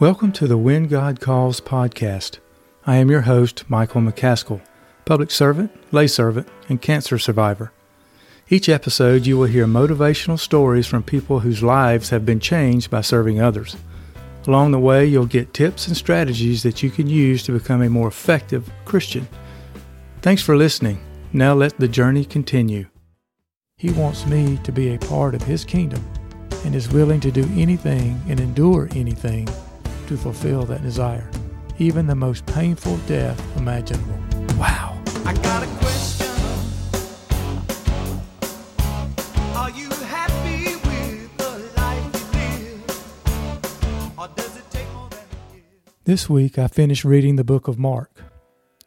Welcome to the When God Calls podcast. I am your host, Michael McCaskill, public servant, lay servant, and cancer survivor. Each episode, you will hear motivational stories from people whose lives have been changed by serving others. Along the way, you'll get tips and strategies that you can use to become a more effective Christian. Thanks for listening. Now let the journey continue. He wants me to be a part of His kingdom and is willing to do anything and endure anything to fulfill that desire, even the most painful death imaginable. Wow. I got a question. Are you happy with the life you live? Or does it take more than? This week I finished reading the book of Mark.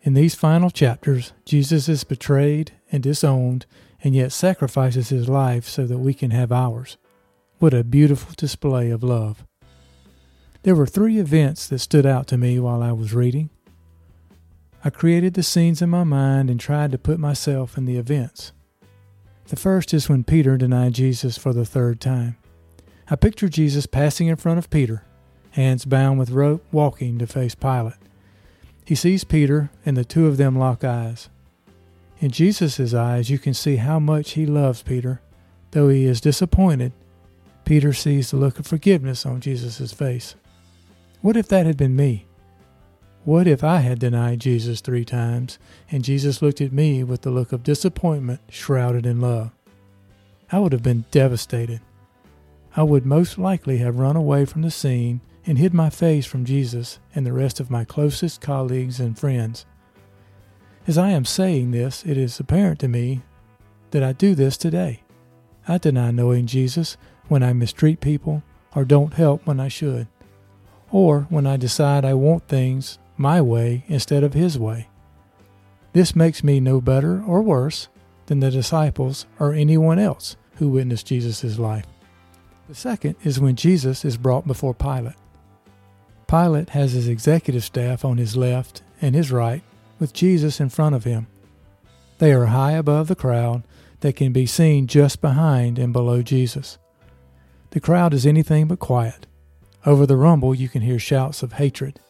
In these final chapters, Jesus is betrayed and disowned and yet sacrifices his life so that we can have ours. What a beautiful display of love. There were three events that stood out to me while I was reading. I created the scenes in my mind and tried to put myself in the events. The first is when Peter denied Jesus for the third time. I picture Jesus passing in front of Peter, hands bound with rope, walking to face Pilate. He sees Peter, and the two of them lock eyes. In Jesus' eyes, you can see how much he loves Peter. Though he is disappointed, Peter sees the look of forgiveness on Jesus' face. What if that had been me? What if I had denied Jesus three times and Jesus looked at me with the look of disappointment shrouded in love? I would have been devastated. I would most likely have run away from the scene and hid my face from Jesus and the rest of my closest colleagues and friends. As I am saying this, it is apparent to me that I do this today. I deny knowing Jesus when I mistreat people or don't help when I should or when I decide I want things my way instead of His way. This makes me no better or worse than the disciples or anyone else who witnessed Jesus' life. The second is when Jesus is brought before Pilate. Pilate has his executive staff on his left and his right, with Jesus in front of him. They are high above the crowd that can be seen just behind and below Jesus. The crowd is anything but quiet. Over the rumble, you can hear shouts of hatred.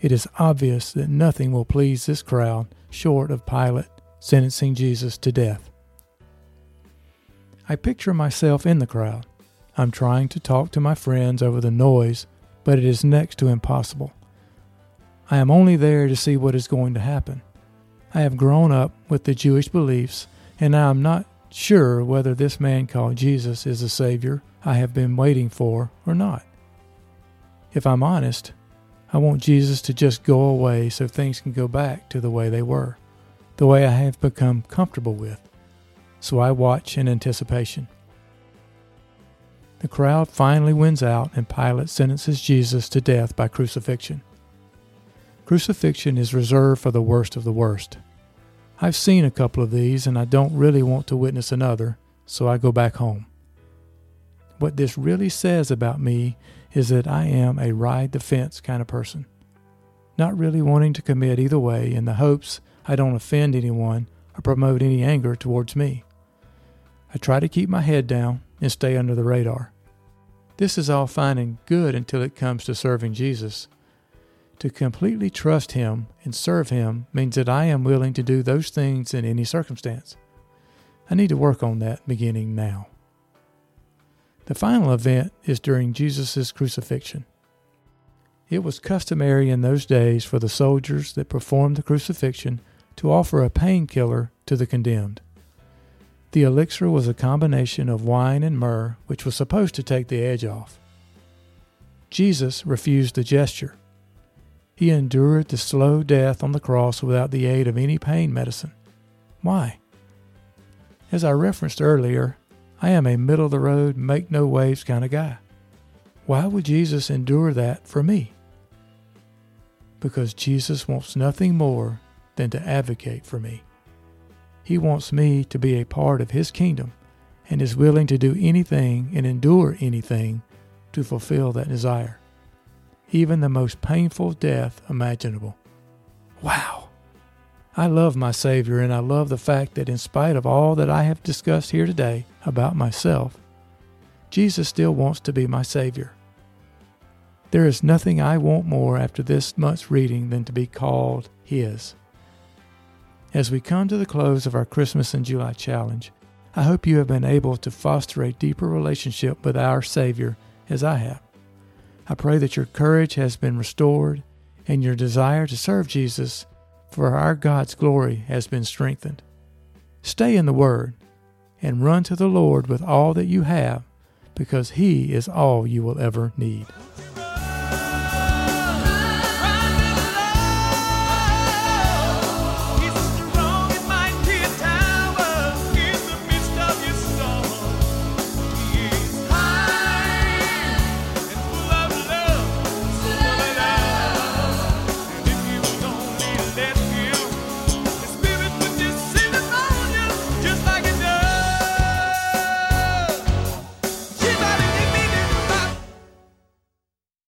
It is obvious that nothing will please this crowd short of Pilate sentencing Jesus to death. I picture myself in the crowd. I'm trying to talk to my friends over the noise, but it is next to impossible. I am only there to see what is going to happen. I have grown up with the Jewish beliefs, and I am not sure whether this man called Jesus is the Savior I have been waiting for or not. If I'm honest, I want Jesus to just go away so things can go back to the way they were, the way I have become comfortable with. So I watch in anticipation. The crowd finally wins out, and Pilate sentences Jesus to death by crucifixion. Crucifixion is reserved for the worst of the worst. I've seen a couple of these, and I don't really want to witness another, so I go back home. What this really says about me is that I am a ride the fence kind of person, not really wanting to commit either way in the hopes I don't offend anyone or promote any anger towards me. I try to keep my head down and stay under the radar. This is all fine and good until it comes to serving Jesus. To completely trust Him and serve Him means that I am willing to do those things in any circumstance. I need to work on that beginning now. The final event is during Jesus' crucifixion. It was customary in those days for the soldiers that performed the crucifixion to offer a painkiller to the condemned. The elixir was a combination of wine and myrrh, which was supposed to take the edge off. Jesus refused the gesture. He endured the slow death on the cross without the aid of any pain medicine. Why? As I referenced earlier, I am a middle of the road, make no waves kind of guy. Why would Jesus endure that for me? Because Jesus wants nothing more than to advocate for me. He wants me to be a part of His kingdom and is willing to do anything and endure anything to fulfill that desire, even the most painful death imaginable. Wow! I love my Savior, and I love the fact that in spite of all that I have discussed here today about myself, Jesus still wants to be my Savior. There is nothing I want more after this month's reading than to be called His. As we come to the close of our Christmas in July challenge, I hope you have been able to foster a deeper relationship with our Savior as I have. I pray that your courage has been restored and your desire to serve Jesus for our God's glory has been strengthened. Stay in the Word and run to the Lord with all that you have because He is all you will ever need.